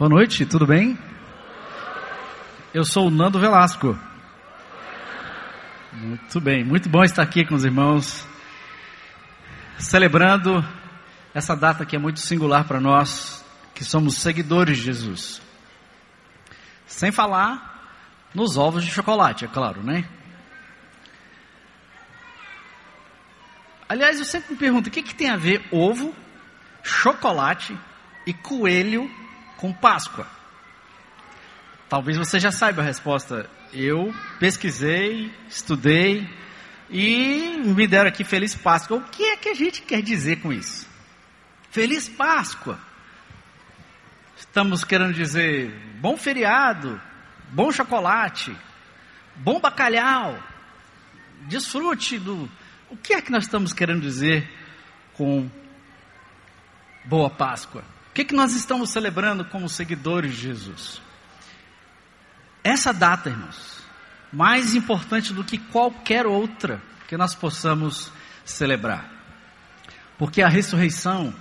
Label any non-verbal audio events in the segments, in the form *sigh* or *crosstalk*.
Boa noite, tudo bem? Eu sou o Nando Velasco. Muito bem, muito bom estar aqui com os irmãos, celebrando essa data que é muito singular para nós, que somos seguidores de Jesus. Sem falar nos ovos de chocolate, é claro, né? Aliás, eu sempre me pergunto, o que, que tem a ver ovo, chocolate e coelho com Páscoa? Talvez você já saiba a resposta. Eu pesquisei, estudei e me deram aqui Feliz Páscoa. O que é que a gente quer dizer com isso? Feliz Páscoa. Estamos querendo dizer bom feriado, bom chocolate, bom bacalhau. Desfrute do. O que é que nós estamos querendo dizer com Boa Páscoa? Que, que nós estamos celebrando como seguidores de Jesus? Essa data, irmãos, mais importante do que qualquer outra que nós possamos celebrar. Porque a ressurreição,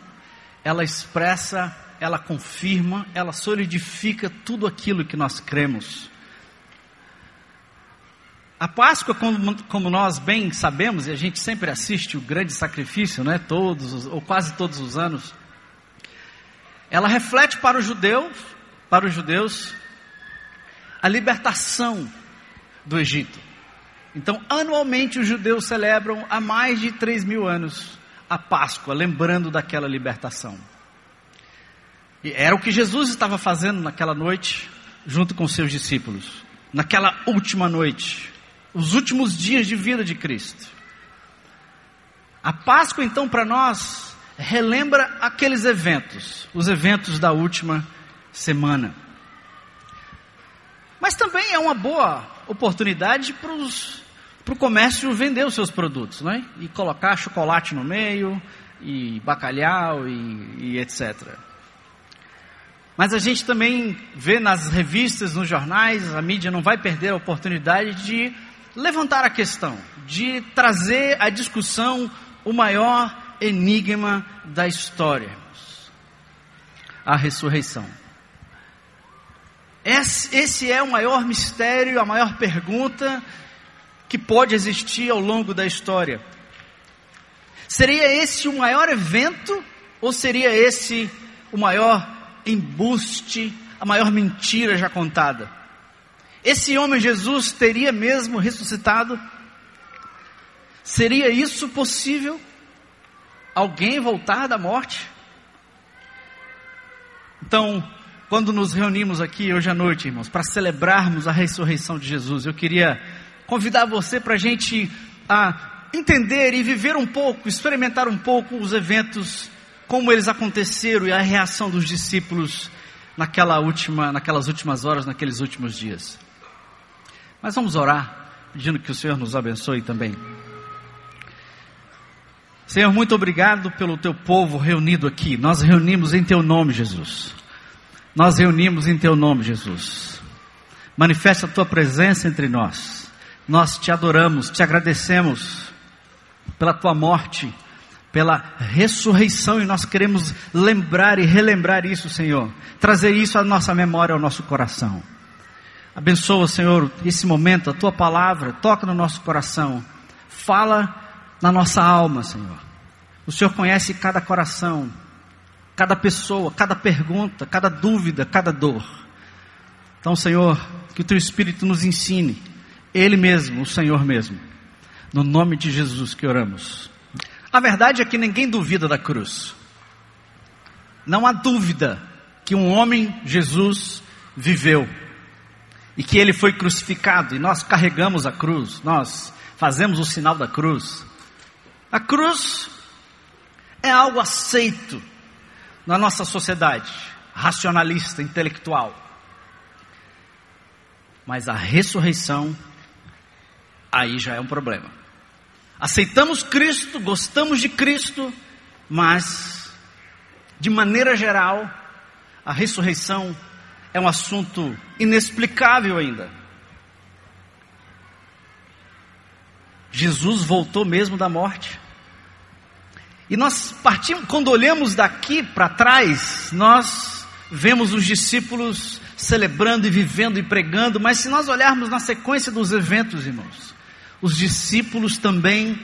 ela expressa, ela confirma, ela solidifica tudo aquilo que nós cremos. A Páscoa, como, como, nós bem sabemos, e a gente sempre assiste o grande sacrifício, né, todos, ou quase todos os anos, ela reflete para os judeus, para os judeus, a libertação do Egito. Então, anualmente os judeus celebram há mais de 3 mil anos a Páscoa, lembrando daquela libertação. E era o que Jesus estava fazendo naquela noite, junto com seus discípulos, naquela última noite, os últimos dias de vida de Cristo. A Páscoa, então, para nós, relembra aqueles eventos, os eventos da última semana. Mas também é uma boa oportunidade para o comércio vender os seus produtos, né? E colocar chocolate no meio, e bacalhau, e, e etc. Mas a gente também vê nas revistas, nos jornais, a mídia não vai perder a oportunidade de levantar a questão, de trazer à discussão o maior enigma da história, a ressurreição. Esse é o maior mistério, a maior pergunta que pode existir ao longo da história. Seria esse o maior evento ou seria esse o maior embuste, a maior mentira já contada? Esse homem Jesus teria mesmo ressuscitado? Seria isso possível? Alguém voltar da morte? Então, quando nos reunimos aqui hoje à noite, irmãos, para celebrarmos a ressurreição de Jesus, eu queria convidar você para a gente a entender e viver um pouco, experimentar um pouco os eventos, como eles aconteceram e a reação dos discípulos naquela última, naquelas últimas horas, naqueles últimos dias. Mas vamos orar, pedindo que o Senhor nos abençoe também. Senhor, muito obrigado pelo teu povo reunido aqui. Nós reunimos em teu nome, Jesus. Nós reunimos em Teu nome, Jesus. Manifesta a Tua presença entre nós. Nós te adoramos, te agradecemos pela Tua morte, pela ressurreição e nós queremos lembrar e relembrar isso, Senhor. Trazer isso à nossa memória, ao nosso coração. Abençoa, Senhor, esse momento, a Tua palavra, toca no nosso coração. Fala na nossa alma, Senhor. O Senhor conhece cada coração cada pessoa, cada pergunta, cada dúvida, cada dor. Então, Senhor, que o Teu Espírito nos ensine, Ele mesmo, o Senhor mesmo. No nome de Jesus que oramos. A verdade é que ninguém duvida da cruz. Não há dúvida que um homem, Jesus, viveu e que ele foi crucificado e nós carregamos a cruz, nós fazemos o sinal da cruz. A cruz é algo aceito na nossa sociedade racionalista, intelectual. Mas a ressurreição, aí já é um problema. Aceitamos Cristo, gostamos de Cristo, mas, de maneira geral, a ressurreição é um assunto inexplicável ainda. Jesus voltou mesmo da morte. E nós partimos, quando olhamos daqui para trás, nós vemos os discípulos celebrando e vivendo e pregando, mas se nós olharmos na sequência dos eventos, irmãos, os discípulos também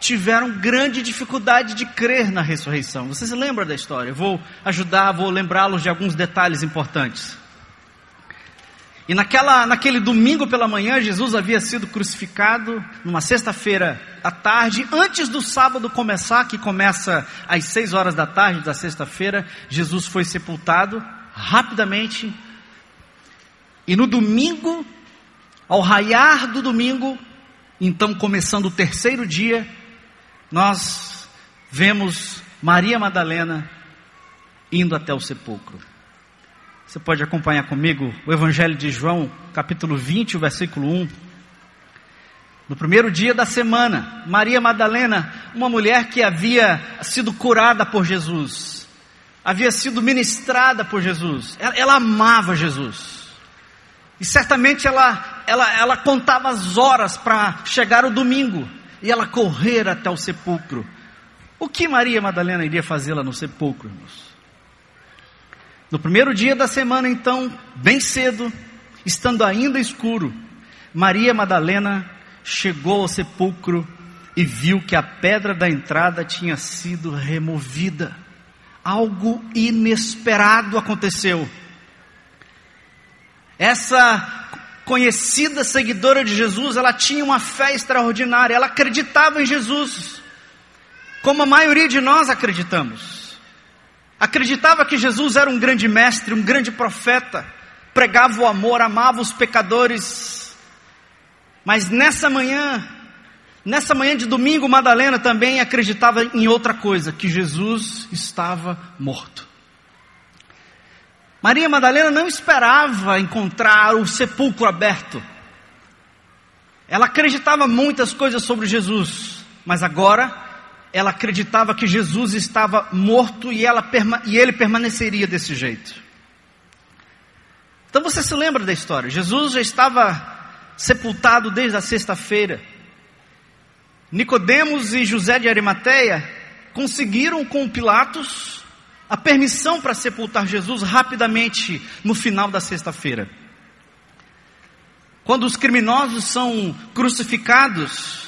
tiveram grande dificuldade de crer na ressurreição. Você se lembra da história? Eu vou ajudar, vou lembrá-los de alguns detalhes importantes. E naquela, naquele domingo pela manhã, Jesus havia sido crucificado, numa sexta-feira à tarde, antes do sábado começar, que começa às seis horas da tarde da sexta-feira, Jesus foi sepultado rapidamente. E no domingo, ao raiar do domingo, então começando o terceiro dia, nós vemos Maria Madalena indo até o sepulcro. Você pode acompanhar comigo o Evangelho de João, capítulo 20, o versículo 1. No primeiro dia da semana, Maria Madalena, uma mulher que havia sido curada por Jesus, havia sido ministrada por Jesus, ela, ela amava Jesus. E certamente ela, ela, ela contava as horas para chegar o domingo e ela correr até o sepulcro. O que Maria Madalena iria fazer lá no sepulcro, irmãos? No primeiro dia da semana, então, bem cedo, estando ainda escuro, Maria Madalena chegou ao sepulcro e viu que a pedra da entrada tinha sido removida. Algo inesperado aconteceu. Essa conhecida seguidora de Jesus, ela tinha uma fé extraordinária, ela acreditava em Jesus, como a maioria de nós acreditamos. Acreditava que Jesus era um grande mestre, um grande profeta, pregava o amor, amava os pecadores. Mas nessa manhã, nessa manhã de domingo, Madalena também acreditava em outra coisa, que Jesus estava morto. Maria Madalena não esperava encontrar o sepulcro aberto. Ela acreditava muitas coisas sobre Jesus, mas agora ela acreditava que Jesus estava morto e, ela, e ele permaneceria desse jeito. Então você se lembra da história? Jesus já estava sepultado desde a sexta-feira. Nicodemos e José de Arimateia conseguiram com Pilatos a permissão para sepultar Jesus rapidamente no final da sexta-feira. Quando os criminosos são crucificados,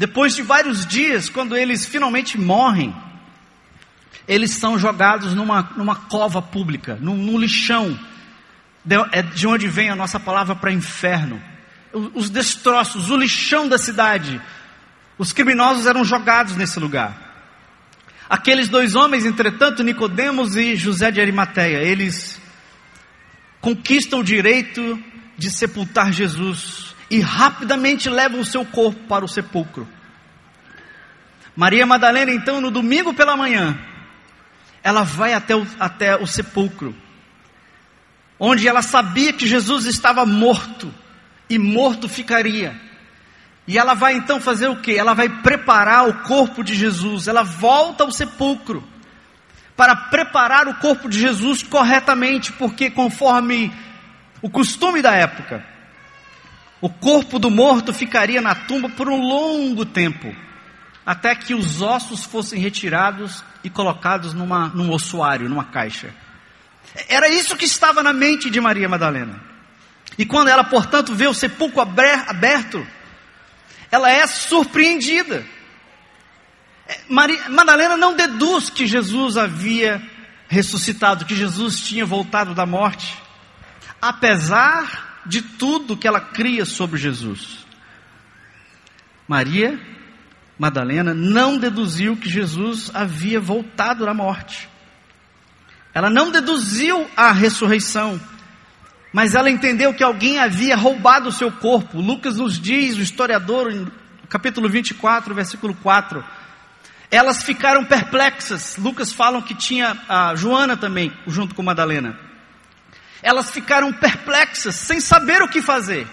depois de vários dias, quando eles finalmente morrem, eles são jogados numa, numa cova pública, num, num lixão, de, é de onde vem a nossa palavra para inferno. Os destroços, o lixão da cidade, os criminosos eram jogados nesse lugar. Aqueles dois homens, entretanto, Nicodemos e José de Arimateia, eles conquistam o direito de sepultar Jesus e rapidamente levam o seu corpo para o sepulcro. Maria Madalena, então, no domingo pela manhã, ela vai até o, até o sepulcro, onde ela sabia que Jesus estava morto, e morto ficaria. E ela vai então fazer o que? Ela vai preparar o corpo de Jesus, ela volta ao sepulcro, para preparar o corpo de Jesus corretamente, porque conforme o costume da época, o corpo do morto ficaria na tumba por um longo tempo, até que os ossos fossem retirados e colocados numa, num ossuário, numa caixa. Era isso que estava na mente de Maria Madalena. E quando ela, portanto, vê o sepulcro aberto, ela é surpreendida. É, Maria, Madalena não deduz que Jesus havia ressuscitado, que Jesus tinha voltado da morte. Apesar de tudo que ela cria sobre Jesus. Maria Madalena não deduziu que Jesus havia voltado da morte. Ela não deduziu a ressurreição, mas ela entendeu que alguém havia roubado o seu corpo. Lucas nos diz, o historiador, no capítulo 24, versículo 4. Elas ficaram perplexas. Lucas falam que tinha a Joana também, junto com Madalena. Elas ficaram perplexas, sem saber o que fazer.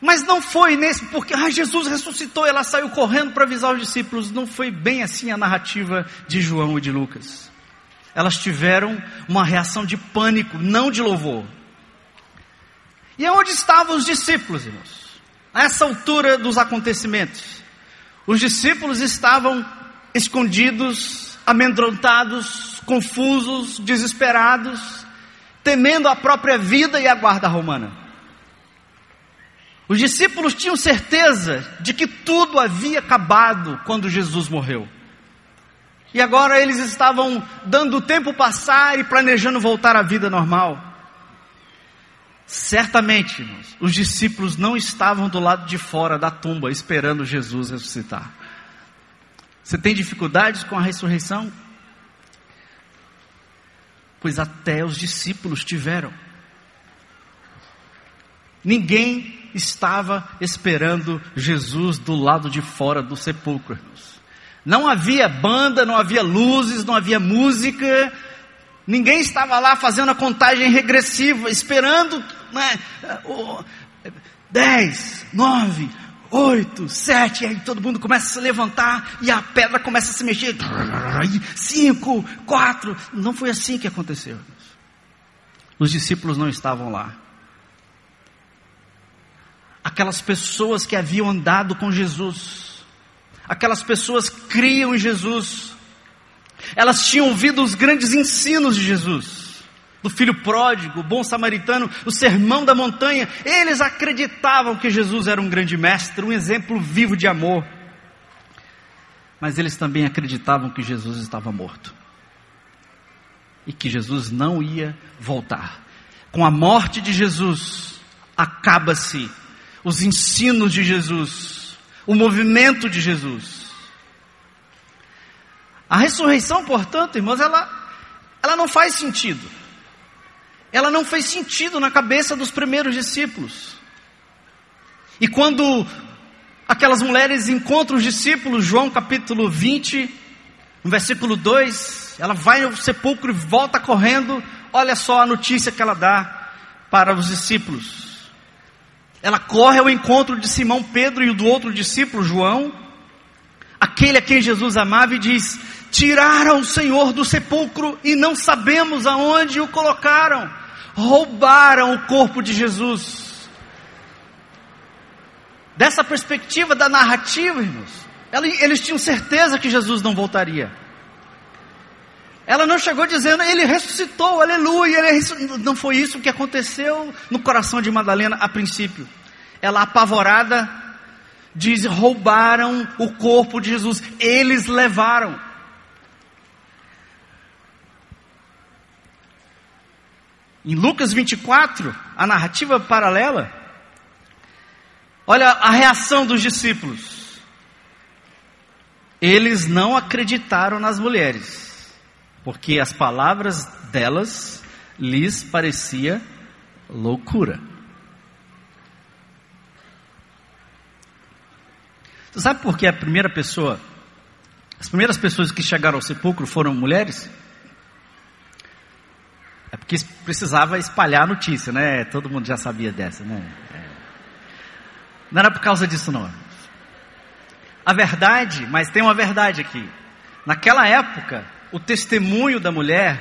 Mas não foi nesse, porque ah, Jesus ressuscitou, ela saiu correndo para avisar os discípulos. Não foi bem assim a narrativa de João e de Lucas. Elas tiveram uma reação de pânico, não de louvor. E onde estavam os discípulos, irmãos? A essa altura dos acontecimentos, os discípulos estavam escondidos, amedrontados, confusos, desesperados, temendo a própria vida e a guarda romana. Os discípulos tinham certeza de que tudo havia acabado quando Jesus morreu. E agora eles estavam dando o tempo passar e planejando voltar à vida normal. Certamente, irmãos, os discípulos não estavam do lado de fora da tumba esperando Jesus ressuscitar. Você tem dificuldades com a ressurreição? Pois até os discípulos tiveram. Ninguém estava esperando Jesus do lado de fora do sepulcro. Não havia banda, não havia luzes, não havia música, Ninguém estava lá fazendo a contagem regressiva, esperando né, o, dez, nove, oito, sete, aí todo mundo começa a se levantar e a pedra começa a se mexer. Cinco, quatro. Não foi assim que aconteceu. Os discípulos não estavam lá. Aquelas pessoas que haviam andado com Jesus, aquelas pessoas criam em Jesus, elas tinham ouvido os grandes ensinos de Jesus, do filho pródigo, o bom samaritano, o sermão da montanha. Eles acreditavam que Jesus era um grande mestre, um exemplo vivo de amor. Mas eles também acreditavam que Jesus estava morto. E que Jesus não ia voltar. Com a morte de Jesus, acaba-se os ensinos de Jesus, o movimento de Jesus. A ressurreição, portanto, irmãos, ela, ela não faz sentido. Ela não fez sentido na cabeça dos primeiros discípulos. E quando aquelas mulheres encontram os discípulos, João capítulo 20, no versículo 2, ela vai ao sepulcro e volta correndo. Olha só a notícia que ela dá para os discípulos. Ela corre ao encontro de Simão Pedro e do outro discípulo, João, aquele a quem Jesus amava, e diz: Tiraram o Senhor do sepulcro e não sabemos aonde o colocaram. Roubaram o corpo de Jesus. Dessa perspectiva da narrativa, irmãos, eles tinham certeza que Jesus não voltaria. Ela não chegou dizendo, ele ressuscitou, aleluia. Ele Não foi isso que aconteceu no coração de Madalena a princípio. Ela apavorada diz: roubaram o corpo de Jesus, eles levaram. Em Lucas 24, a narrativa paralela, olha a reação dos discípulos. Eles não acreditaram nas mulheres, porque as palavras delas lhes parecia loucura. Você sabe por que a primeira pessoa, as primeiras pessoas que chegaram ao sepulcro foram mulheres? É porque precisava espalhar a notícia, né? Todo mundo já sabia dessa, né? É. Não era por causa disso, não. A verdade, mas tem uma verdade aqui. Naquela época, o testemunho da mulher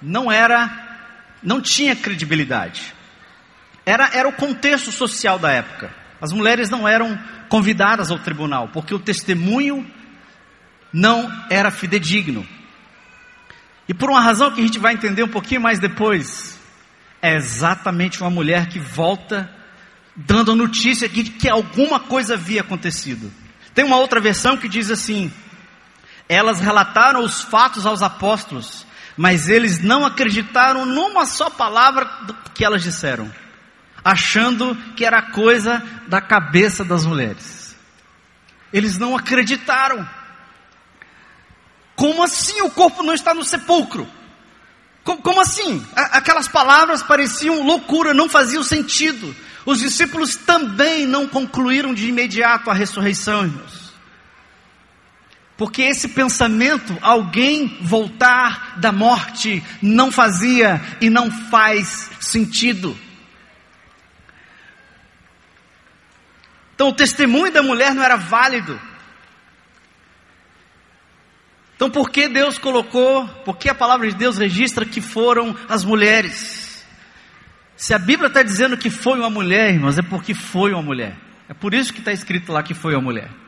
não era, não tinha credibilidade. Era, era o contexto social da época. As mulheres não eram convidadas ao tribunal, porque o testemunho não era fidedigno. E por uma razão que a gente vai entender um pouquinho mais depois, é exatamente uma mulher que volta dando a notícia de que alguma coisa havia acontecido. Tem uma outra versão que diz assim: elas relataram os fatos aos apóstolos, mas eles não acreditaram numa só palavra que elas disseram, achando que era coisa da cabeça das mulheres. Eles não acreditaram. Como assim o corpo não está no sepulcro? Como, assim? Aquelas palavras pareciam loucura, não faziam sentido. Os discípulos também não concluíram de imediato a ressurreição, irmãos. Porque esse pensamento, alguém voltar da morte, não fazia e não faz sentido. Então o testemunho da mulher não era válido. Então, por que Deus colocou, por que a palavra de Deus registra que foram as mulheres? Se a Bíblia está dizendo que foi uma mulher, irmãos, é porque foi uma mulher. É por isso que está escrito lá que foi uma mulher.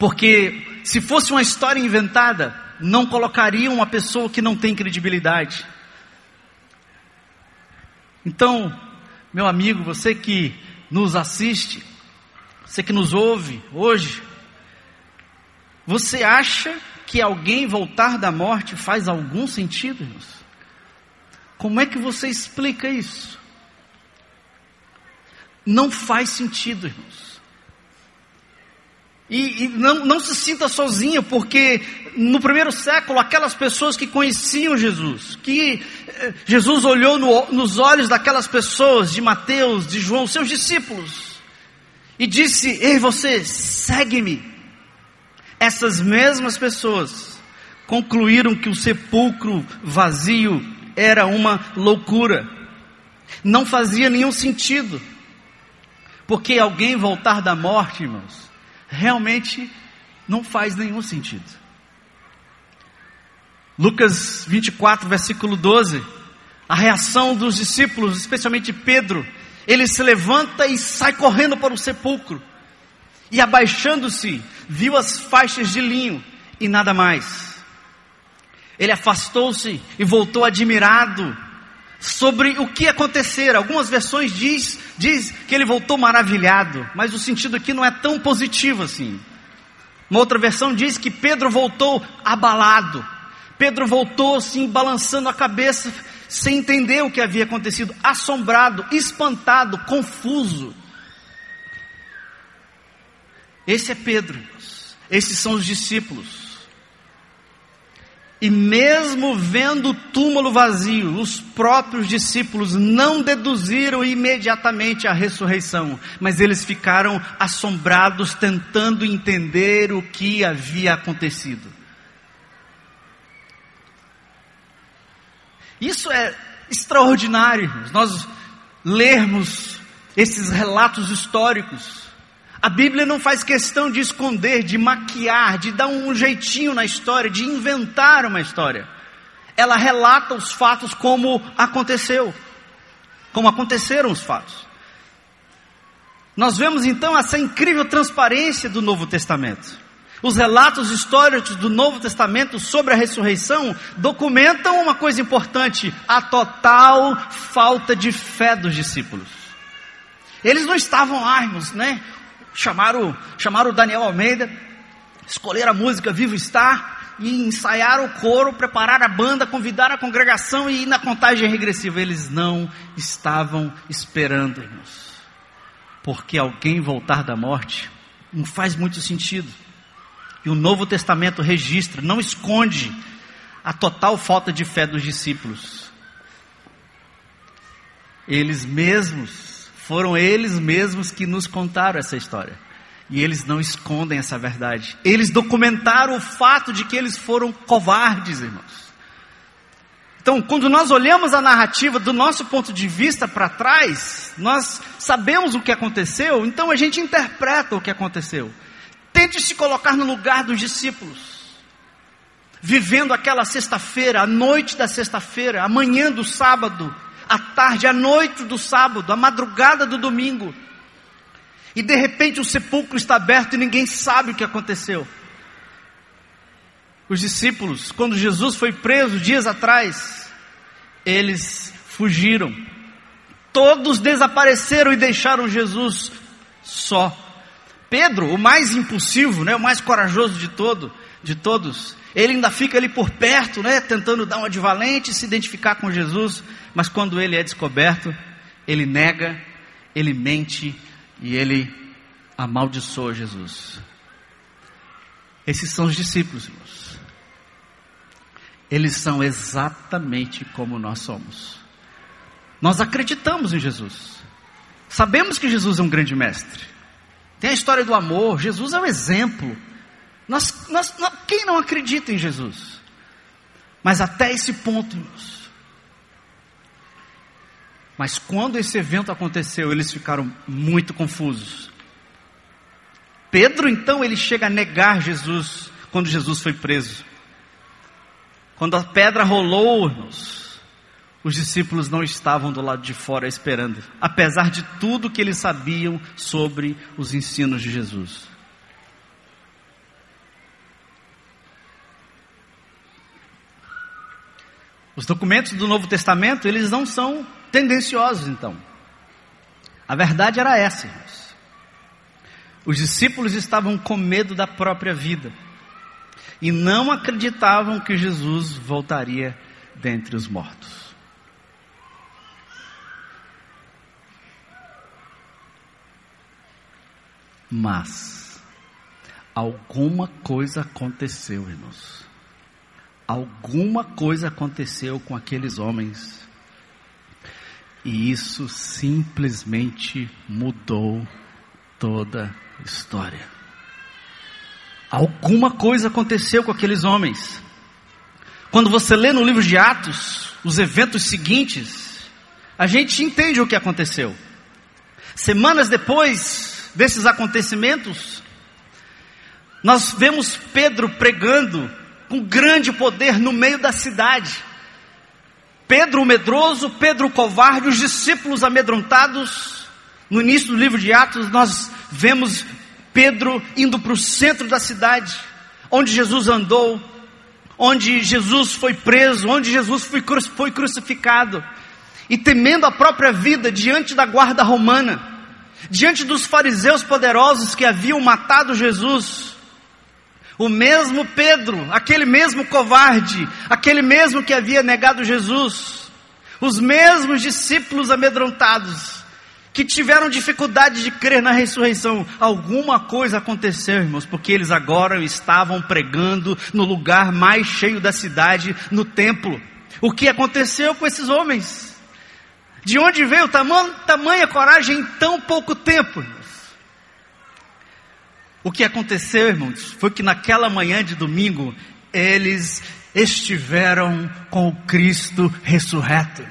Porque se fosse uma história inventada, não colocariam uma pessoa que não tem credibilidade. Então, meu amigo, você que nos assiste, você que nos ouve hoje, você acha que alguém voltar da morte faz algum sentido, irmãos? Como é que você explica isso? Não faz sentido, irmãos. E, e, não, não se sinta sozinho, porque no primeiro século, aquelas pessoas que conheciam Jesus, que eh, Jesus olhou no, nos olhos daquelas pessoas, de Mateus, de João, seus discípulos, e disse: Ei, você, segue-me. Essas mesmas pessoas concluíram que o sepulcro vazio era uma loucura, não fazia nenhum sentido, porque alguém voltar da morte, irmãos, realmente não faz nenhum sentido. Lucas 24, versículo 12. A reação dos discípulos, especialmente Pedro, ele se levanta e sai correndo para o sepulcro. E abaixando-se, viu as faixas de linho e nada mais. Ele afastou-se e voltou admirado sobre o que acontecera. Algumas versões diz, diz que ele voltou maravilhado, mas o sentido aqui não é tão positivo assim. Uma outra versão diz que Pedro voltou abalado. Pedro voltou assim, balançando a cabeça, sem entender o que havia acontecido, assombrado, espantado, confuso. Esse é Pedro, esses são os discípulos. E mesmo vendo o túmulo vazio, os próprios discípulos não deduziram imediatamente a ressurreição, mas eles ficaram assombrados, tentando entender o que havia acontecido. Isso é extraordinário, nós lermos esses relatos históricos. A Bíblia não faz questão de esconder, de maquiar, de dar um jeitinho na história, de inventar uma história. Ela relata os fatos como aconteceu, como aconteceram os fatos. Nós vemos então essa incrível transparência do Novo Testamento. Os relatos históricos do Novo Testamento sobre a ressurreição documentam uma coisa importante: a total falta de fé dos discípulos. Eles não estavam lá, irmãos, né? Chamaram, chamaram o Daniel Almeida, escolheram a música Vivo Estar e ensaiaram o coro, prepararam a banda, convidaram a congregação e na contagem regressiva. Eles não estavam esperando, irmãos. Porque alguém voltar da morte não faz muito sentido. E o Novo Testamento registra, não esconde a total falta de fé dos discípulos. Eles mesmos foram eles mesmos que nos contaram essa história. E eles não escondem essa verdade. Eles documentaram o fato de que eles foram covardes, irmãos. Então, quando nós olhamos a narrativa do nosso ponto de vista para trás, nós sabemos o que aconteceu, então a gente interpreta o que aconteceu. Tente se colocar no lugar dos discípulos, vivendo aquela sexta-feira, a noite da sexta-feira, a manhã do sábado, à tarde, à noite do sábado, à madrugada do domingo. E de repente o sepulcro está aberto e ninguém sabe o que aconteceu. Os discípulos, quando Jesus foi preso dias atrás, eles fugiram. Todos desapareceram e deixaram Jesus só. Pedro, o mais impulsivo, né, o mais corajoso de todo, de todos, ele ainda fica ali por perto, né, tentando dar uma de valente, se identificar com Jesus, mas quando ele é descoberto, ele nega, ele mente e ele amaldiçoa Jesus. Esses são os discípulos, irmãos. Eles são exatamente como nós somos. Nós acreditamos em Jesus. Sabemos que Jesus é um grande mestre. Tem a história do amor. Jesus é o exemplo. Nós, nós, nós, quem não acredita em Jesus? Mas até esse ponto, irmãos. Mas quando esse evento aconteceu, eles ficaram muito confusos. Pedro, então, ele chega a negar Jesus quando Jesus foi preso. Quando a pedra rolou, irmãos, os discípulos não estavam do lado de fora esperando, apesar de tudo que eles sabiam sobre os ensinos de Jesus. Os documentos do Novo Testamento, eles não são tendenciosos, então. A verdade era essa, irmãos. Os discípulos estavam com medo da própria vida e não acreditavam que Jesus voltaria dentre os mortos. Mas alguma coisa aconteceu, irmãos. Alguma coisa aconteceu com aqueles homens. E isso simplesmente mudou toda a história. Alguma coisa aconteceu com aqueles homens. Quando você lê no livro de Atos os eventos seguintes, a gente entende o que aconteceu. Semanas depois, desses acontecimentos, nós vemos Pedro pregando com grande poder no meio da cidade. Pedro o medroso, Pedro o covarde, os discípulos amedrontados. No início do livro de Atos, nós vemos Pedro indo para o centro da cidade, onde Jesus andou, onde Jesus foi preso, onde Jesus foi, foi crucificado, e temendo a própria vida diante da guarda romana diante dos fariseus poderosos que haviam matado Jesus, o mesmo Pedro, aquele mesmo covarde, aquele mesmo que havia negado Jesus, os mesmos discípulos amedrontados, que tiveram dificuldade de crer na ressurreição, alguma coisa aconteceu, irmãos, porque eles agora estavam pregando no lugar mais cheio da cidade, no templo. O que aconteceu com esses homens? De onde veio tamanha coragem em tão pouco tempo? O que aconteceu, irmãos, foi que naquela manhã de domingo, eles estiveram com o Cristo ressurreto.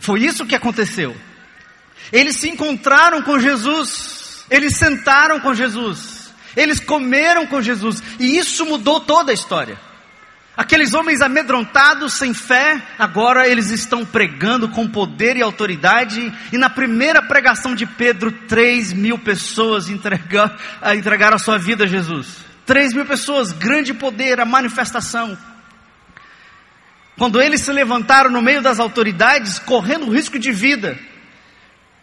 Foi isso que aconteceu. Eles se encontraram com Jesus, eles sentaram com Jesus, eles comeram com Jesus, e isso mudou toda a história. Aqueles homens amedrontados, sem fé, agora eles estão pregando com poder e autoridade. E na primeira pregação de Pedro, três mil pessoas entregaram, a sua vida a Jesus. Três mil pessoas, grande poder, a manifestação. Quando eles se levantaram no meio das autoridades, correndo risco de vida,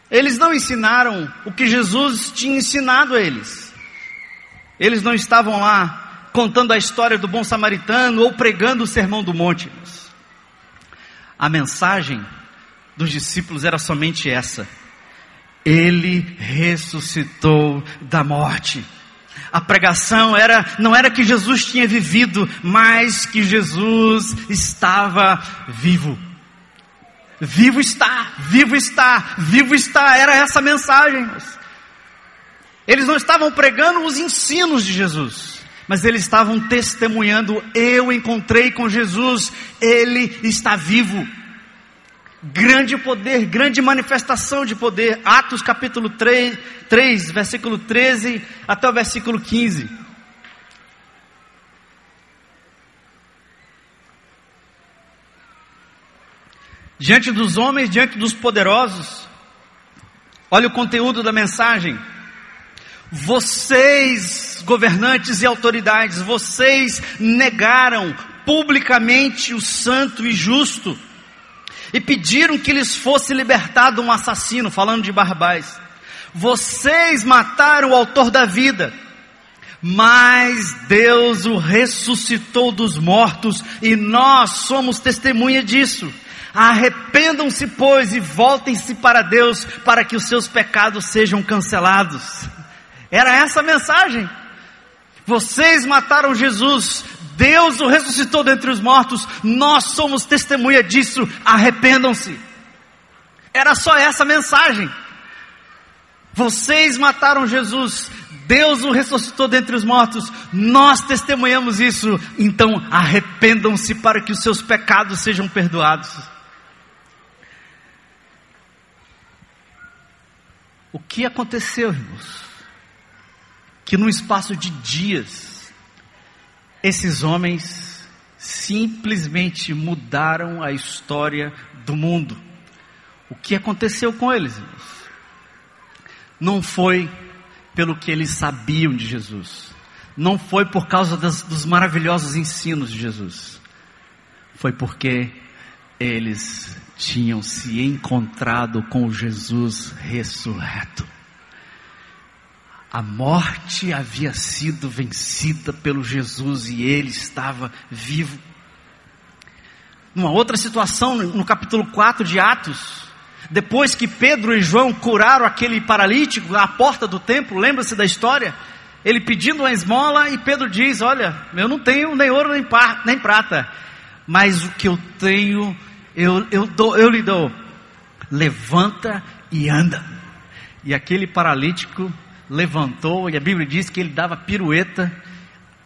eles não ensinaram o que Jesus tinha ensinado a eles. Eles não estavam lá contando a história do bom samaritano ou pregando o sermão do monte. A mensagem dos discípulos era somente essa: Ele ressuscitou da morte. A pregação era não era que Jesus tinha vivido, mas que Jesus estava vivo. Vivo está, vivo está, vivo está. Era essa a mensagem. Eles não estavam pregando os ensinos de Jesus mas eles estavam testemunhando: eu encontrei com Jesus, ele está vivo. Grande poder, grande manifestação de poder. Atos capítulo 3, 3, versículo 13 até o versículo 15. Diante dos homens, diante dos poderosos, olha o conteúdo da mensagem. Vocês, governantes e autoridades, vocês negaram publicamente o santo e justo e pediram que lhes fosse libertado um assassino, falando de Barrabás. Vocês mataram o autor da vida, mas Deus o ressuscitou dos mortos e nós somos testemunha disso. Arrependam-se, pois, e voltem-se para Deus, para que os seus pecados sejam cancelados. Era essa a mensagem. Vocês mataram Jesus, Deus o ressuscitou dentre os mortos, nós somos testemunha disso, arrependam-se. Era só essa mensagem. Vocês mataram Jesus, Deus o ressuscitou dentre os mortos, nós testemunhamos isso, então arrependam-se para que os seus pecados sejam perdoados. O que aconteceu, irmãos? Que no espaço de dias, esses homens simplesmente mudaram a história do mundo. O que aconteceu com eles? Não foi pelo que eles sabiam de Jesus, não foi por causa das, dos maravilhosos ensinos de Jesus, foi porque eles tinham se encontrado com Jesus ressurreto. A morte havia sido vencida pelo Jesus e ele estava vivo. Numa outra situação, no capítulo 4 de Atos, depois que Pedro e João curaram aquele paralítico à porta do templo, lembra-se da história? Ele pedindo uma esmola e Pedro diz: Olha, eu não tenho nem ouro nem, nem prata, mas o que eu tenho, eu, eu, dou, eu lhe dou. Levanta e anda. E aquele paralítico levantou, e a Bíblia diz que ele dava pirueta,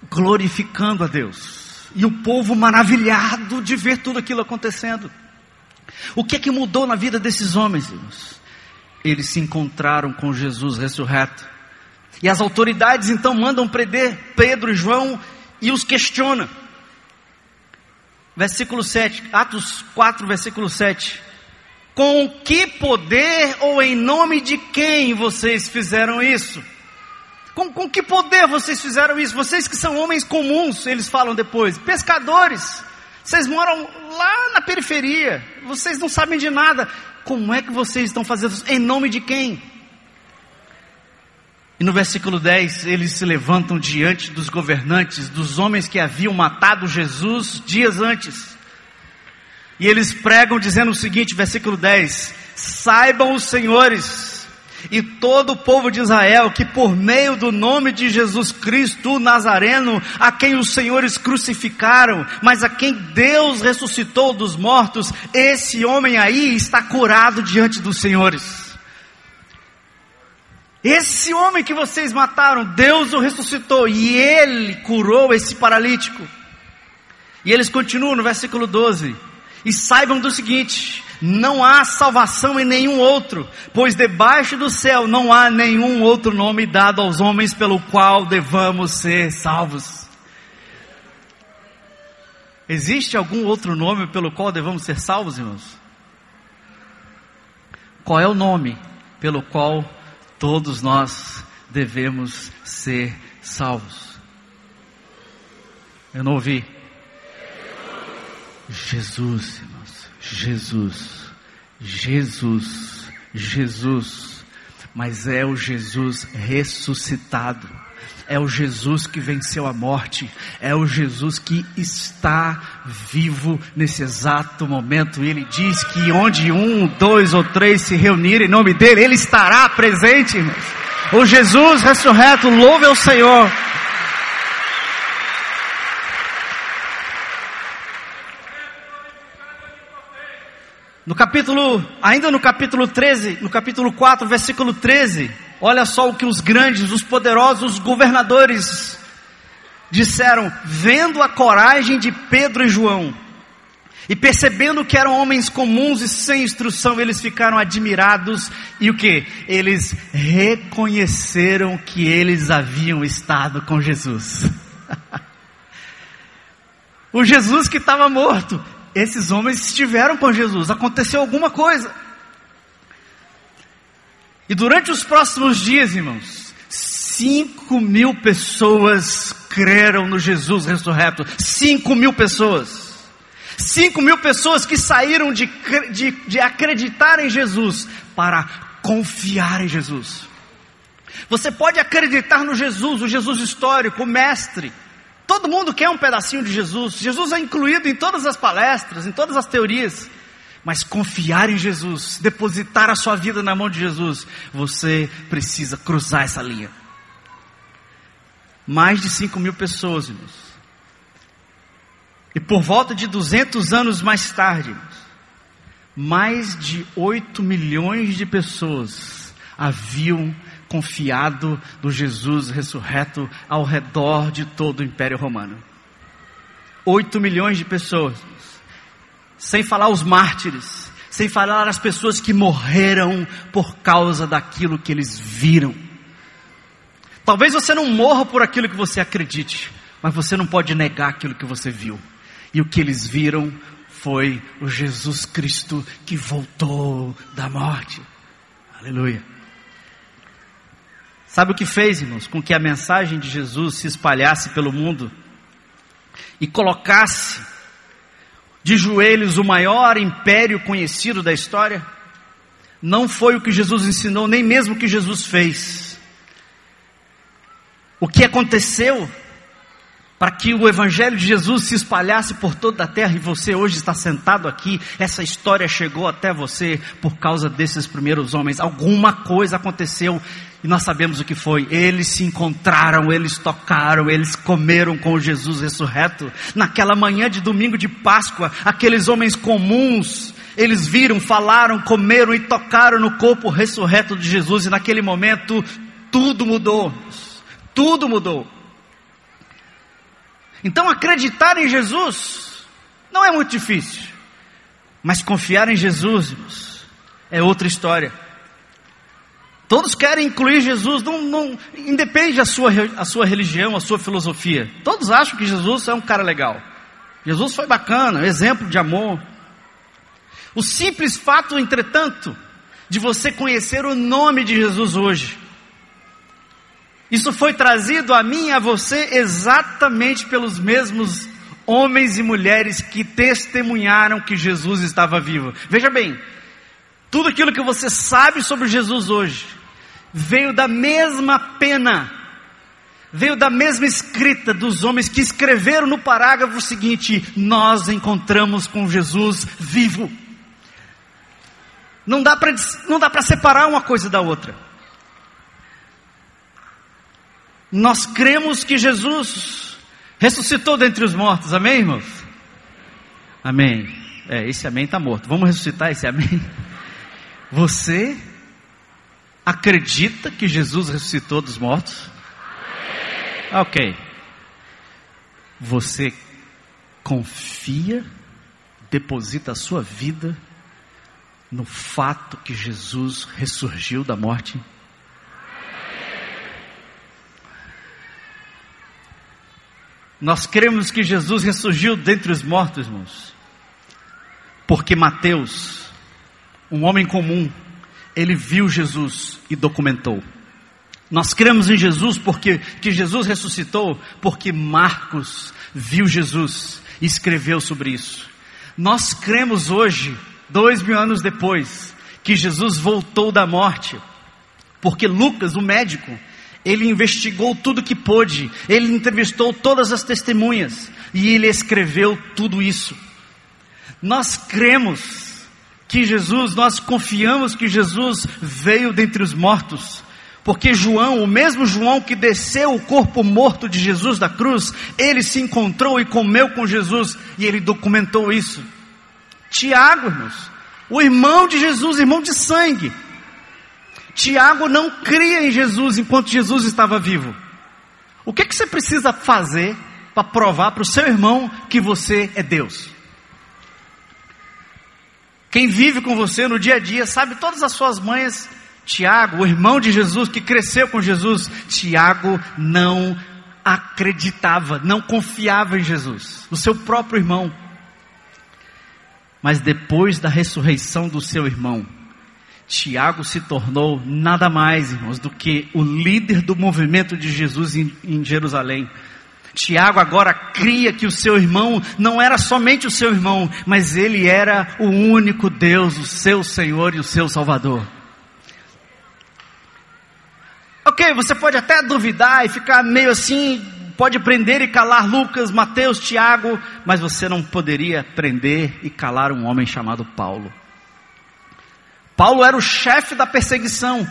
glorificando a Deus. E o povo maravilhado de ver tudo aquilo acontecendo. O que é que mudou na vida desses homens, irmãos? Eles se encontraram com Jesus ressurreto. E as autoridades então mandam prender Pedro e João e os questionam. Versículo 7, Atos 4, versículo 7. Com que poder ou em nome de quem vocês fizeram isso? Com, com que poder vocês fizeram isso? Vocês que são homens comuns, eles falam depois, pescadores. Vocês moram lá na periferia, vocês não sabem de nada. Como é que vocês estão fazendo isso? Em nome de quem? E no versículo 10, eles se levantam diante dos governantes, dos homens que haviam matado Jesus dias antes. E eles pregam dizendo o seguinte, versículo 10: Saibam os senhores e todo o povo de Israel que por meio do nome de Jesus Cristo, Nazareno, a quem os senhores crucificaram, mas a quem Deus ressuscitou dos mortos, esse homem aí está curado diante dos senhores. Esse homem que vocês mataram, Deus o ressuscitou e ele curou esse paralítico. E eles continuam no versículo 12. E saibam do seguinte: não há salvação em nenhum outro, pois debaixo do céu não há nenhum outro nome dado aos homens pelo qual devamos ser salvos. Existe algum outro nome pelo qual devamos ser salvos, irmãos? Qual é o nome pelo qual todos nós devemos ser salvos? Eu não ouvi. Jesus, irmãos, Jesus, Jesus, Jesus, mas é o Jesus ressuscitado, é o Jesus que venceu a morte, é o Jesus que está vivo nesse exato momento. E ele diz que onde um, dois ou três se reunirem em nome dele, ele estará presente, irmãos. O Jesus ressurreto, louve ao Senhor. No capítulo, ainda no capítulo 13, no capítulo 4, versículo 13, olha só o que os grandes, os poderosos governadores disseram, vendo a coragem de Pedro e João, e percebendo que eram homens comuns e sem instrução, eles ficaram admirados e o que? Eles reconheceram que eles haviam estado com Jesus. *laughs* o Jesus que estava morto, esses homens estiveram com Jesus, aconteceu alguma coisa. E durante os próximos dias, irmãos, cinco mil pessoas creram no Jesus ressurreto. Cinco mil pessoas. Cinco mil pessoas que saíram de, de, de acreditar em Jesus para confiar em Jesus. Você pode acreditar no Jesus, o Jesus histórico, o mestre, Todo mundo quer um pedacinho de Jesus. Jesus é incluído em todas as palestras, em todas as teorias. Mas confiar em Jesus, depositar a sua vida na mão de Jesus, você precisa cruzar essa linha. Mais de 5 mil pessoas, irmãos. E por volta de 200 anos mais tarde, irmãos, mais de 8 milhões de pessoas haviam confiado do Jesus ressurreto ao redor de todo o Império Romano. Oito milhões de pessoas, sem falar os mártires, sem falar as pessoas que morreram por causa daquilo que eles viram. Talvez você não morra por aquilo que você acredite, mas você não pode negar aquilo que você viu. E o que eles viram foi o Jesus Cristo que voltou da morte. Aleluia. Sabe o que fez, irmãos? Com que a mensagem de Jesus se espalhasse pelo mundo e colocasse de joelhos o maior império conhecido da história? Não foi o que Jesus ensinou, nem mesmo o que Jesus fez. O que aconteceu para que o Evangelho de Jesus se espalhasse por toda a terra e você hoje está sentado aqui, essa história chegou até você por causa desses primeiros homens. Alguma coisa aconteceu e nós sabemos o que foi. Eles se encontraram, eles tocaram, eles comeram com Jesus ressurreto. Naquela manhã de domingo de Páscoa, aqueles homens comuns, eles viram, falaram, comeram e tocaram no corpo ressurreto de Jesus e naquele momento tudo mudou. Tudo mudou. Então acreditar em Jesus não é muito difícil, mas confiar em Jesus irmãos, é outra história. Todos querem incluir Jesus, não, não, independe da sua, a sua religião, a sua filosofia. Todos acham que Jesus é um cara legal. Jesus foi bacana, exemplo de amor. O simples fato, entretanto, de você conhecer o nome de Jesus hoje, isso foi trazido a mim e a você exatamente pelos mesmos homens e mulheres que testemunharam que Jesus estava vivo. Veja bem, tudo aquilo que você sabe sobre Jesus hoje veio da mesma pena, veio da mesma escrita dos homens que escreveram no parágrafo seguinte: Nós encontramos com Jesus vivo. Não dá para separar uma coisa da outra. Nós cremos que Jesus ressuscitou dentre os mortos, amém, irmãos? Amém. É, esse amém está morto. Vamos ressuscitar esse amém? Você acredita que Jesus ressuscitou dos mortos? Ok. Você confia, deposita a sua vida no fato que Jesus ressurgiu da morte? Nós cremos que Jesus ressurgiu dentre os mortos, irmãos. Porque Mateus, um homem comum, ele viu Jesus e documentou. Nós cremos em Jesus porque que Jesus ressuscitou, porque Marcos viu Jesus e escreveu sobre isso. Nós cremos hoje, dois mil anos depois, que Jesus voltou da morte, porque Lucas, o médico, ele investigou tudo que pôde, ele entrevistou todas as testemunhas e ele escreveu tudo isso. Nós cremos que Jesus, nós confiamos que Jesus veio dentre os mortos, porque João, o mesmo João que desceu o corpo morto de Jesus da cruz, ele se encontrou e comeu com Jesus e ele documentou isso. Tiago, irmãos, o irmão de Jesus, irmão de sangue, Tiago não cria em Jesus enquanto Jesus estava vivo. O que, que você precisa fazer para provar para o seu irmão que você é Deus? Quem vive com você no dia a dia sabe todas as suas mães. Tiago, o irmão de Jesus que cresceu com Jesus, Tiago não acreditava, não confiava em Jesus, o seu próprio irmão. Mas depois da ressurreição do seu irmão, Tiago se tornou nada mais, irmãos, do que o líder do movimento de Jesus em, em, Jerusalém. Tiago agora cria que o seu irmão não era somente o seu irmão, mas ele era o único Deus, o seu Senhor e o seu Salvador. Ok, você pode até duvidar e ficar meio assim, pode prender e calar Lucas, Mateus, Tiago, mas você não poderia prender e calar um homem chamado Paulo. Paulo era o chefe da perseguição.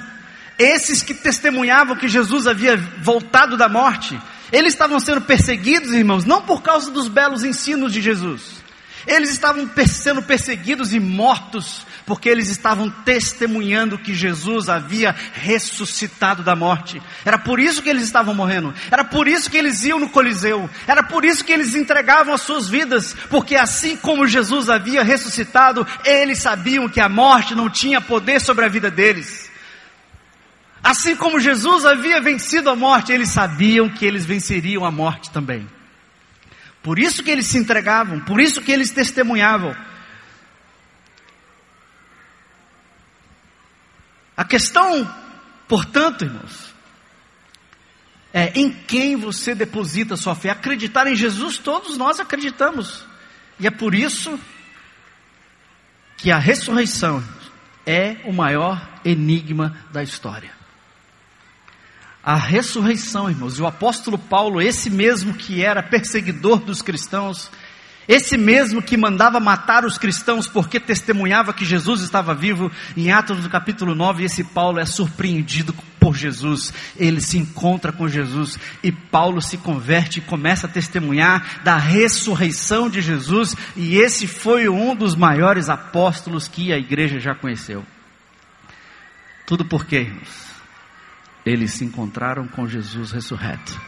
Esses que testemunhavam que Jesus havia voltado da morte, eles estavam sendo perseguidos, irmãos, não por causa dos belos ensinos de Jesus. Eles estavam sendo perseguidos e mortos porque eles estavam testemunhando que Jesus havia ressuscitado da morte. Era por isso que eles estavam morrendo. Era por isso que eles iam no Coliseu. Era por isso que eles entregavam as suas vidas, porque assim como Jesus havia ressuscitado, eles sabiam que a morte não tinha poder sobre a vida deles. Assim como Jesus havia vencido a morte, eles sabiam que eles venceriam a morte também. Por isso que eles se entregavam, por isso que eles testemunhavam. A questão, portanto, irmãos, é em quem você deposita sua fé. Acreditar em Jesus, todos nós acreditamos. E é por isso que a ressurreição é o maior enigma da história. A ressurreição, irmãos, e o apóstolo Paulo, esse mesmo que era perseguidor dos cristãos, esse mesmo que mandava matar os cristãos porque testemunhava que Jesus estava vivo, em Atos do capítulo 9, esse Paulo é surpreendido por Jesus. Ele se encontra com Jesus e Paulo se converte e começa a testemunhar da ressurreição de Jesus, e esse foi um dos maiores apóstolos que a igreja já conheceu. Tudo porque, irmãos, eles se encontraram com Jesus ressurreto.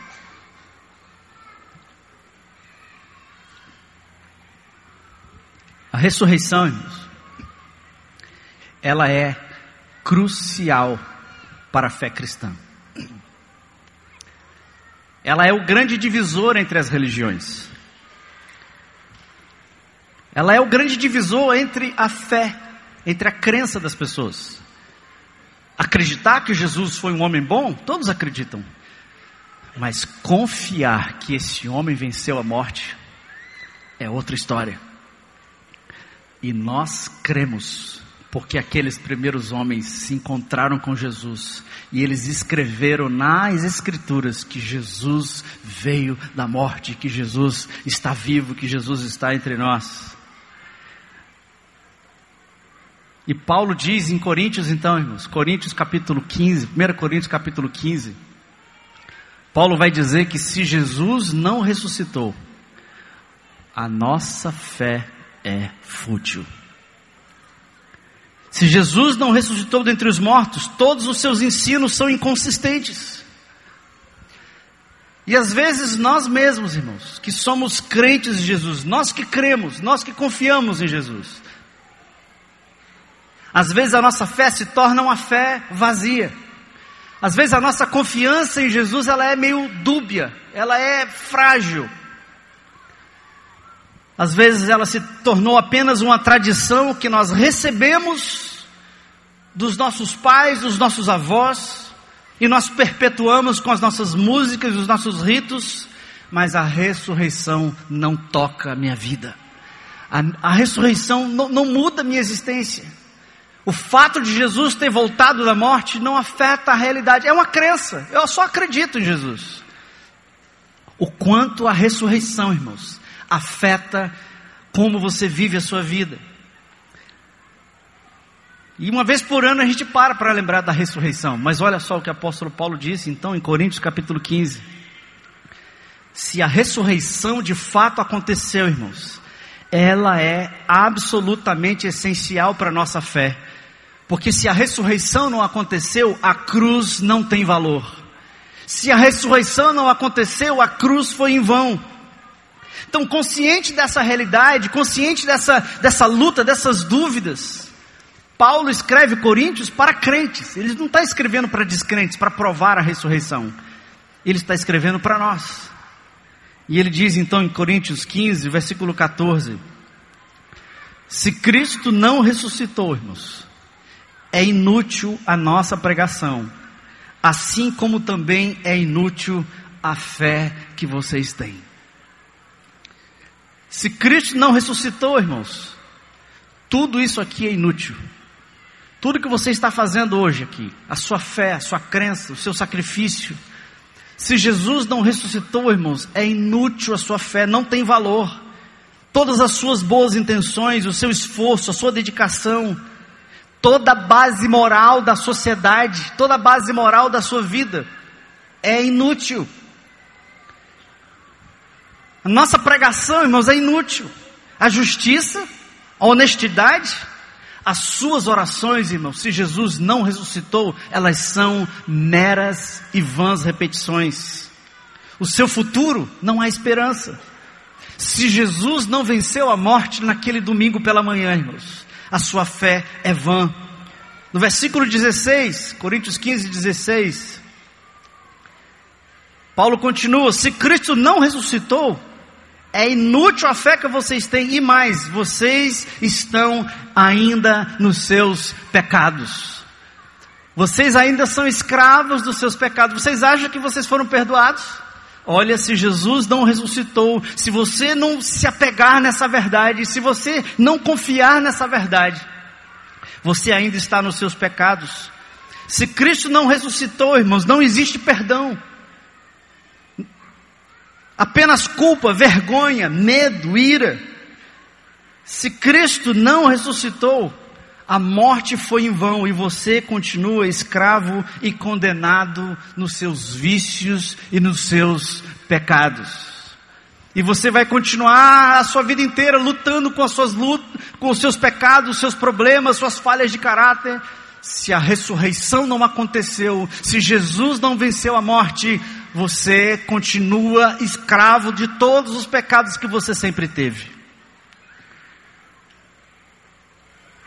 A ressurreição, irmãos, ela é crucial para a fé cristã. Ela é o grande divisor entre as religiões. Ela é o grande divisor entre a fé, entre a crença das pessoas. Acreditar que Jesus foi um homem bom, todos acreditam. Mas confiar que esse homem venceu a morte é outra história. E nós cremos, porque aqueles primeiros homens se encontraram com Jesus e eles escreveram nas Escrituras que Jesus veio da morte, que Jesus está vivo, que Jesus está entre nós. E Paulo diz em Coríntios, então, irmãos, Coríntios capítulo 15, 1 Coríntios capítulo 15, Paulo vai dizer que se Jesus não ressuscitou, a nossa fé é fútil. Se Jesus não ressuscitou dentre os mortos, todos os seus ensinos são inconsistentes. E às vezes nós mesmos, irmãos, que somos crentes de Jesus, nós que cremos, nós que confiamos em Jesus, às vezes a nossa fé se torna uma fé vazia. Às vezes a nossa confiança em Jesus ela é meio dúbia, ela é frágil. Às vezes ela se tornou apenas uma tradição que nós recebemos dos nossos pais, dos nossos avós, e nós perpetuamos com as nossas músicas, os nossos ritos, mas a ressurreição não toca a minha vida. A, a ressurreição não, não muda a minha existência. O fato de Jesus ter voltado da morte não afeta a realidade, é uma crença, eu só acredito em Jesus. O quanto a ressurreição, irmãos, afeta como você vive a sua vida. E uma vez por ano a gente para para lembrar da ressurreição. Mas olha só o que o apóstolo Paulo disse então em Coríntios capítulo 15. Se a ressurreição de fato aconteceu, irmãos, ela é absolutamente essencial para a nossa fé. Porque se a ressurreição não aconteceu, a cruz não tem valor. Se a ressurreição não aconteceu, a cruz foi em vão. Então, consciente dessa realidade, consciente dessa, dessa luta, dessas dúvidas, Paulo escreve Coríntios para crentes. Ele não está escrevendo para descrentes, para provar a ressurreição. Ele está escrevendo para nós. E ele diz então em Coríntios 15, versículo 14: Se Cristo não ressuscitou, irmãos, é inútil a nossa pregação, assim como também é inútil a fé que vocês têm. Se Cristo não ressuscitou, irmãos, tudo isso aqui é inútil. Tudo que você está fazendo hoje aqui, a sua fé, a sua crença, o seu sacrifício, se Jesus não ressuscitou, irmãos, é inútil a sua fé, não tem valor. Todas as suas boas intenções, o seu esforço, a sua dedicação, toda a base moral da sociedade, toda a base moral da sua vida é inútil. A nossa pregação, irmãos, é inútil. A justiça, a honestidade, as suas orações, irmãos, se Jesus não ressuscitou, elas são meras e vãs repetições. O seu futuro não há esperança. Se Jesus não venceu a morte naquele domingo pela manhã, irmãos, a sua fé é vã. No versículo 16, Coríntios 15, 16, Paulo continua: se Cristo não ressuscitou, é inútil a fé que vocês têm e mais, vocês estão ainda nos seus pecados. Vocês ainda são escravos dos seus pecados. Vocês acham que vocês foram perdoados? Olha, se Jesus não ressuscitou, se você não se apegar nessa verdade, se você não confiar nessa verdade, você ainda está nos seus pecados. Se Cristo não ressuscitou, irmãos, não existe perdão. Apenas culpa, vergonha, medo, ira. Se Cristo não ressuscitou, a morte foi em vão e você continua escravo e condenado nos seus vícios e nos seus pecados. E você vai continuar a sua vida inteira lutando com as suas lutas, com os seus pecados, os seus problemas, suas falhas de caráter. Se a ressurreição não aconteceu, se Jesus não venceu a morte, você continua escravo de todos os pecados que você sempre teve.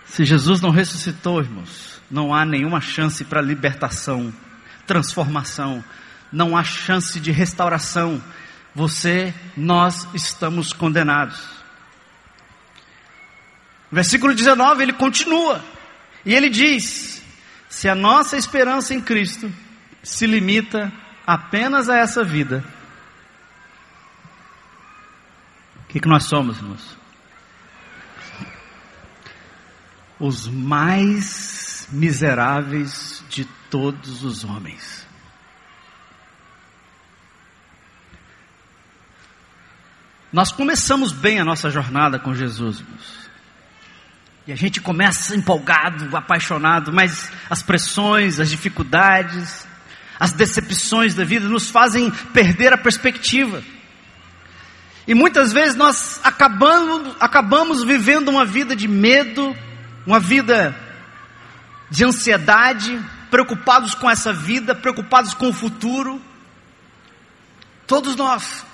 Se Jesus não ressuscitou, irmãos, não há nenhuma chance para libertação, transformação, não há chance de restauração. Você, nós estamos condenados. Versículo 19, ele continua. E ele diz: se a nossa esperança em Cristo se limita apenas a essa vida, o que, que nós somos, irmãos? Os mais miseráveis de todos os homens. Nós começamos bem a nossa jornada com Jesus. E a gente começa empolgado, apaixonado, mas as pressões, as dificuldades, as decepções da vida nos fazem perder a perspectiva. E muitas vezes nós acabamos, acabamos vivendo uma vida de medo, uma vida de ansiedade, preocupados com essa vida, preocupados com o futuro. Todos nós.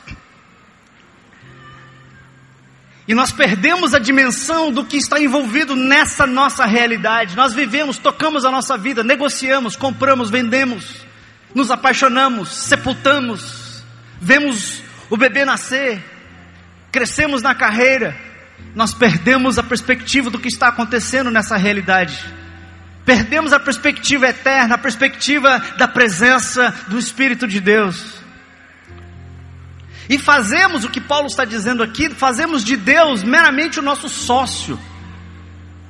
E nós perdemos a dimensão do que está envolvido nessa nossa realidade. Nós vivemos, tocamos a nossa vida, negociamos, compramos, vendemos, nos apaixonamos, sepultamos, vemos o bebê nascer, crescemos na carreira, nós perdemos a perspectiva do que está acontecendo nessa realidade. Perdemos a perspectiva eterna, a perspectiva da presença do Espírito de Deus. E fazemos o que Paulo está dizendo aqui, fazemos de Deus meramente o nosso sócio,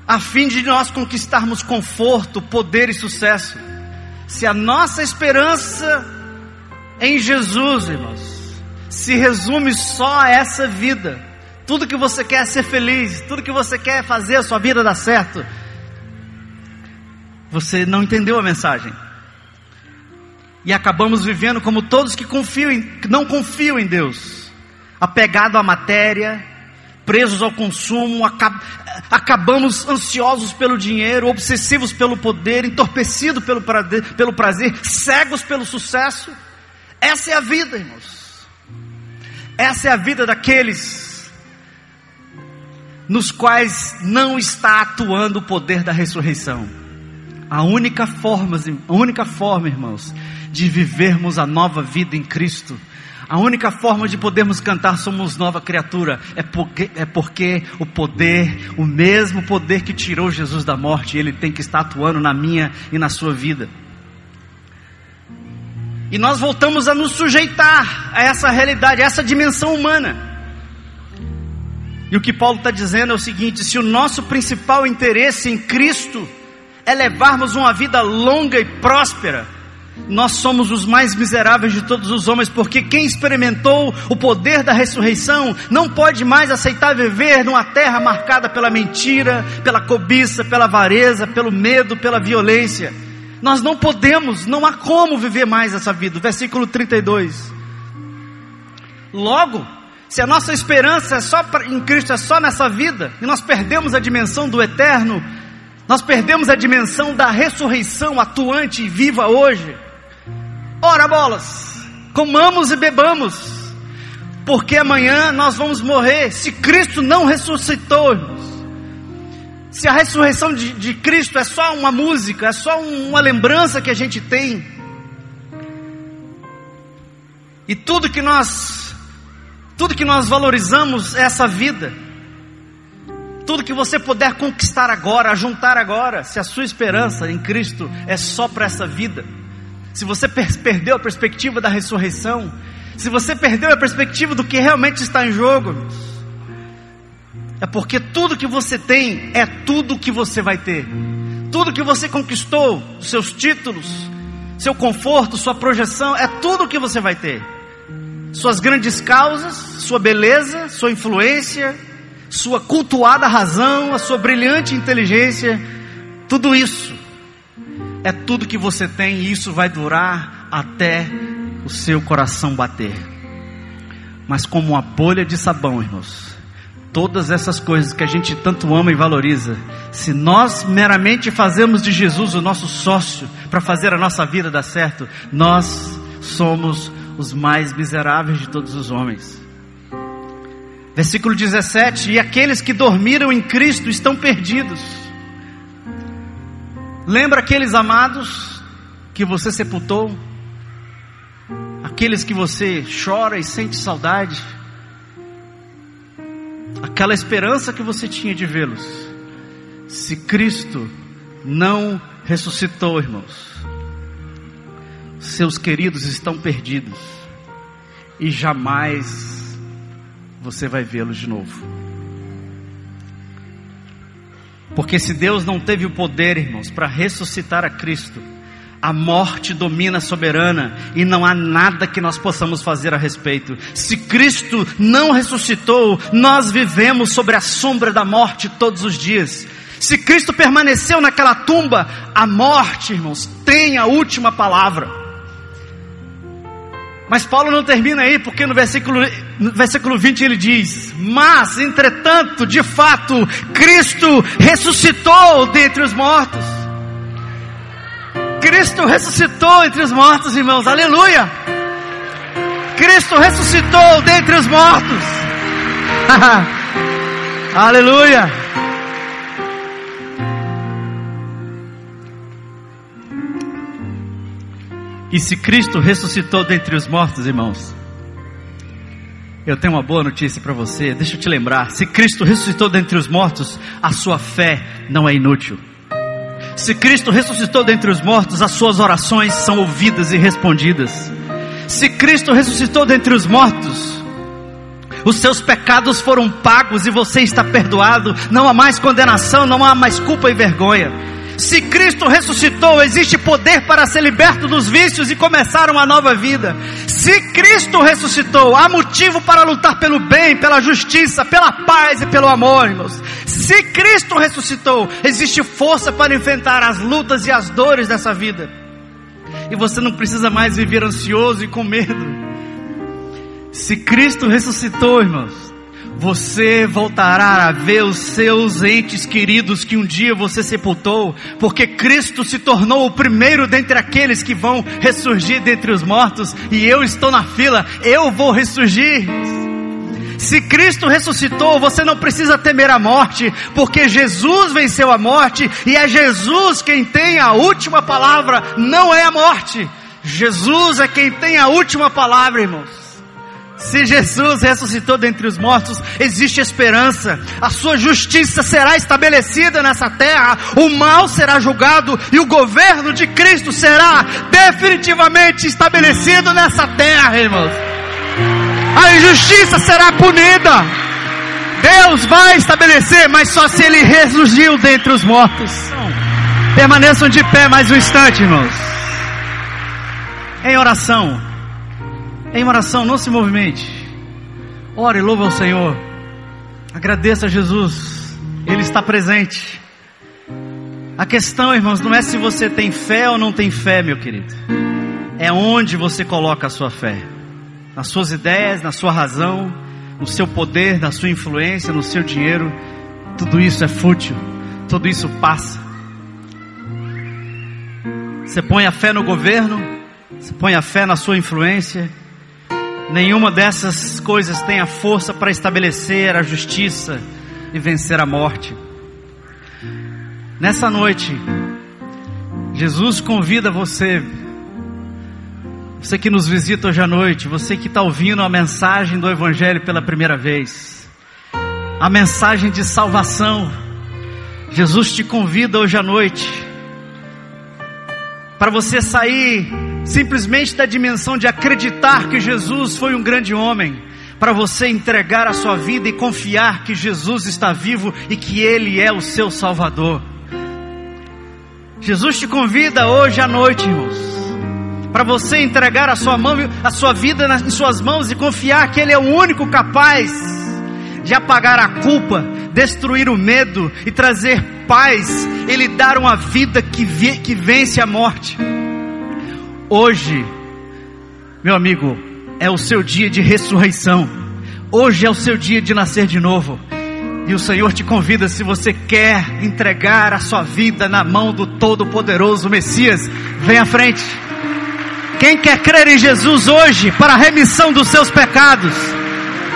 a fim de nós conquistarmos conforto, poder e sucesso. Se a nossa esperança em Jesus, irmãos, se resume só a essa vida, tudo que você quer é ser feliz, tudo que você quer é fazer a sua vida dar certo. Você não entendeu a mensagem. E acabamos vivendo como todos que confiam que não confiam em Deus, apegado à matéria, presos ao consumo, acab, acabamos ansiosos pelo dinheiro, obsessivos pelo poder, entorpecidos pelo prazer, pelo prazer, cegos pelo sucesso. Essa é a vida, irmãos. Essa é a vida daqueles nos quais não está atuando o poder da ressurreição. A única forma, a única forma, irmãos, de vivermos a nova vida em Cristo, a única forma de podermos cantar somos nova criatura é porque, é porque o poder, o mesmo poder que tirou Jesus da morte, ele tem que estar atuando na minha e na sua vida. E nós voltamos a nos sujeitar a essa realidade, a essa dimensão humana. E o que Paulo está dizendo é o seguinte: se o nosso principal interesse em Cristo é levarmos uma vida longa e próspera, nós somos os mais miseráveis de todos os homens, porque quem experimentou o poder da ressurreição não pode mais aceitar viver numa terra marcada pela mentira, pela cobiça, pela avareza, pelo medo, pela violência. Nós não podemos, não há como viver mais essa vida. Versículo 32. Logo, se a nossa esperança é só em Cristo, é só nessa vida, e nós perdemos a dimensão do eterno, nós perdemos a dimensão da ressurreição atuante e viva hoje. Ora bolas, comamos e bebamos, porque amanhã nós vamos morrer. Se Cristo não ressuscitou, se a ressurreição de, de Cristo é só uma música, é só uma lembrança que a gente tem, e tudo que nós tudo que nós valorizamos é essa vida. Tudo que você puder conquistar agora, juntar agora, se a sua esperança em Cristo é só para essa vida, se você perdeu a perspectiva da ressurreição, se você perdeu a perspectiva do que realmente está em jogo, é porque tudo que você tem é tudo que você vai ter. Tudo que você conquistou, seus títulos, seu conforto, sua projeção, é tudo que você vai ter. Suas grandes causas, sua beleza, sua influência, sua cultuada razão, a sua brilhante inteligência, tudo isso é tudo que você tem e isso vai durar até o seu coração bater. Mas como uma bolha de sabão, irmãos, todas essas coisas que a gente tanto ama e valoriza, se nós meramente fazemos de Jesus o nosso sócio para fazer a nossa vida dar certo, nós somos os mais miseráveis de todos os homens. Versículo 17: E aqueles que dormiram em Cristo estão perdidos. Lembra aqueles amados que você sepultou? Aqueles que você chora e sente saudade? Aquela esperança que você tinha de vê-los. Se Cristo não ressuscitou, irmãos, seus queridos estão perdidos e jamais você vai vê-los de novo. Porque se Deus não teve o poder, irmãos, para ressuscitar a Cristo, a morte domina soberana e não há nada que nós possamos fazer a respeito. Se Cristo não ressuscitou, nós vivemos sobre a sombra da morte todos os dias. Se Cristo permaneceu naquela tumba, a morte, irmãos, tem a última palavra. Mas Paulo não termina aí, porque no versículo, no versículo 20 ele diz: Mas, entretanto, de fato, Cristo ressuscitou dentre os mortos. Cristo ressuscitou entre os mortos, irmãos, aleluia! Cristo ressuscitou dentre os mortos, *laughs* aleluia! E se Cristo ressuscitou dentre os mortos, irmãos, eu tenho uma boa notícia para você. Deixa eu te lembrar: se Cristo ressuscitou dentre os mortos, a sua fé não é inútil. Se Cristo ressuscitou dentre os mortos, as suas orações são ouvidas e respondidas. Se Cristo ressuscitou dentre os mortos, os seus pecados foram pagos e você está perdoado. Não há mais condenação, não há mais culpa e vergonha. Se Cristo ressuscitou, existe poder para ser liberto dos vícios e começar uma nova vida. Se Cristo ressuscitou, há motivo para lutar pelo bem, pela justiça, pela paz e pelo amor, irmãos. Se Cristo ressuscitou, existe força para enfrentar as lutas e as dores dessa vida. E você não precisa mais viver ansioso e com medo. Se Cristo ressuscitou, irmãos, você voltará a ver os seus entes queridos que um dia você sepultou, porque Cristo se tornou o primeiro dentre aqueles que vão ressurgir dentre os mortos, e eu estou na fila, eu vou ressurgir. Se Cristo ressuscitou, você não precisa temer a morte, porque Jesus venceu a morte e é Jesus quem tem a última palavra, não é a morte. Jesus é quem tem a última palavra, irmãos. Se Jesus ressuscitou dentre os mortos, existe esperança. A sua justiça será estabelecida nessa terra, o mal será julgado e o governo de Cristo será definitivamente estabelecido nessa terra, irmãos. A injustiça será punida. Deus vai estabelecer, mas só se ele ressurgiu dentre os mortos. Permaneçam de pé mais um instante, irmãos. Em oração. Em oração, não se movimente. Ore, louva ao Senhor. Agradeça a Jesus. Ele está presente. A questão, irmãos, não é se você tem fé ou não tem fé, meu querido. É onde você coloca a sua fé. Nas suas ideias, na sua razão, no seu poder, na sua influência, no seu dinheiro. Tudo isso é fútil. Tudo isso passa. Você põe a fé no governo, você põe a fé na sua influência, Nenhuma dessas coisas tem a força para estabelecer a justiça e vencer a morte. Nessa noite, Jesus convida você, você que nos visita hoje à noite, você que está ouvindo a mensagem do Evangelho pela primeira vez, a mensagem de salvação. Jesus te convida hoje à noite para você sair simplesmente da dimensão de acreditar que Jesus foi um grande homem, para você entregar a sua vida e confiar que Jesus está vivo e que Ele é o seu Salvador. Jesus te convida hoje à noite, irmãos, para você entregar a sua mão, a sua vida em suas mãos e confiar que Ele é o único capaz de apagar a culpa, destruir o medo e trazer paz, Ele dar uma vida que, que vence a morte. Hoje, meu amigo, é o seu dia de ressurreição. Hoje é o seu dia de nascer de novo. E o Senhor te convida, se você quer entregar a sua vida na mão do Todo-Poderoso Messias, vem à frente. Quem quer crer em Jesus hoje para a remissão dos seus pecados?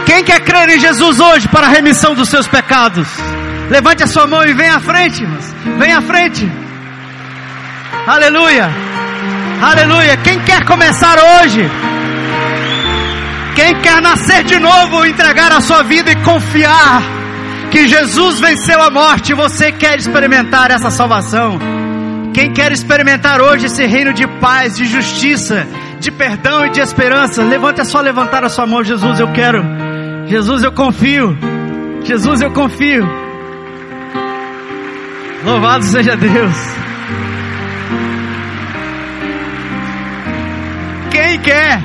Quem quer crer em Jesus hoje para a remissão dos seus pecados? Levante a sua mão e vem à frente, irmãos. Vem à frente. Aleluia. Aleluia. Quem quer começar hoje? Quem quer nascer de novo, entregar a sua vida e confiar que Jesus venceu a morte, você quer experimentar essa salvação? Quem quer experimentar hoje esse reino de paz, de justiça, de perdão e de esperança, levante é só levantar a sua mão, Jesus, eu quero. Jesus, eu confio. Jesus, eu confio. Louvado seja Deus. Quem quer?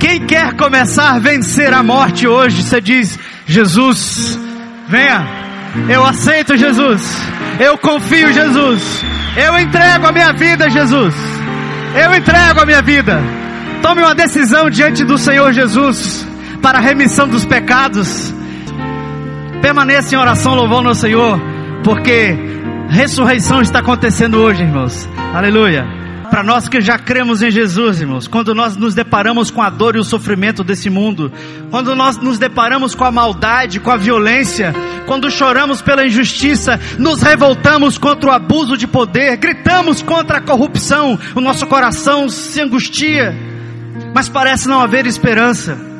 Quem quer começar a vencer a morte hoje? Você diz: Jesus, venha. Eu aceito Jesus. Eu confio Jesus. Eu entrego a minha vida, Jesus. Eu entrego a minha vida. Tome uma decisão diante do Senhor Jesus para a remissão dos pecados. Permaneça em oração louvando ao Senhor, porque ressurreição está acontecendo hoje, irmãos. Aleluia. Para nós que já cremos em Jesus, irmãos, quando nós nos deparamos com a dor e o sofrimento desse mundo, quando nós nos deparamos com a maldade, com a violência, quando choramos pela injustiça, nos revoltamos contra o abuso de poder, gritamos contra a corrupção, o nosso coração se angustia, mas parece não haver esperança.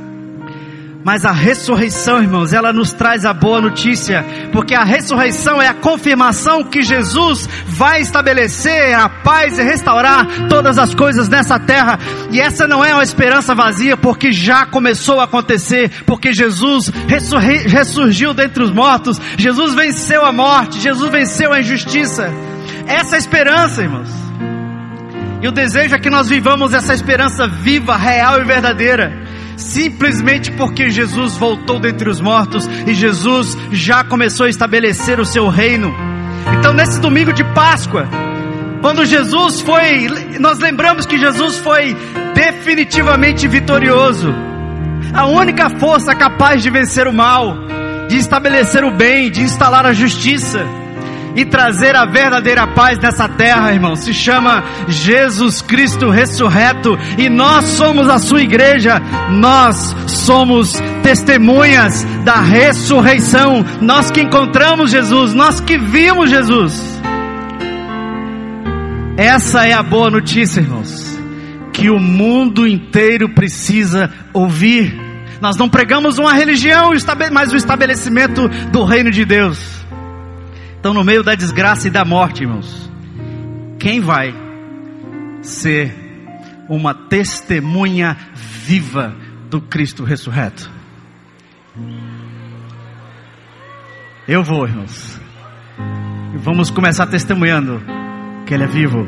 Mas a ressurreição, irmãos, ela nos traz a boa notícia, porque a ressurreição é a confirmação que Jesus vai estabelecer a paz e restaurar todas as coisas nessa terra. E essa não é uma esperança vazia, porque já começou a acontecer, porque Jesus ressurgiu dentre os mortos, Jesus venceu a morte, Jesus venceu a injustiça. Essa é a esperança, irmãos. E o desejo é que nós vivamos essa esperança viva, real e verdadeira simplesmente porque Jesus voltou dentre os mortos e Jesus já começou a estabelecer o seu reino. Então, nesse domingo de Páscoa, quando Jesus foi, nós lembramos que Jesus foi definitivamente vitorioso. A única força capaz de vencer o mal, de estabelecer o bem, de instalar a justiça e trazer a verdadeira paz nessa terra, irmão. Se chama Jesus Cristo ressurreto e nós somos a sua igreja. Nós somos testemunhas da ressurreição. Nós que encontramos Jesus, nós que vimos Jesus. Essa é a boa notícia, irmãos, que o mundo inteiro precisa ouvir. Nós não pregamos uma religião, mas o estabelecimento do reino de Deus estão no meio da desgraça e da morte, irmãos. Quem vai ser uma testemunha viva do Cristo ressurreto? Eu vou, irmãos. Vamos começar testemunhando que Ele é vivo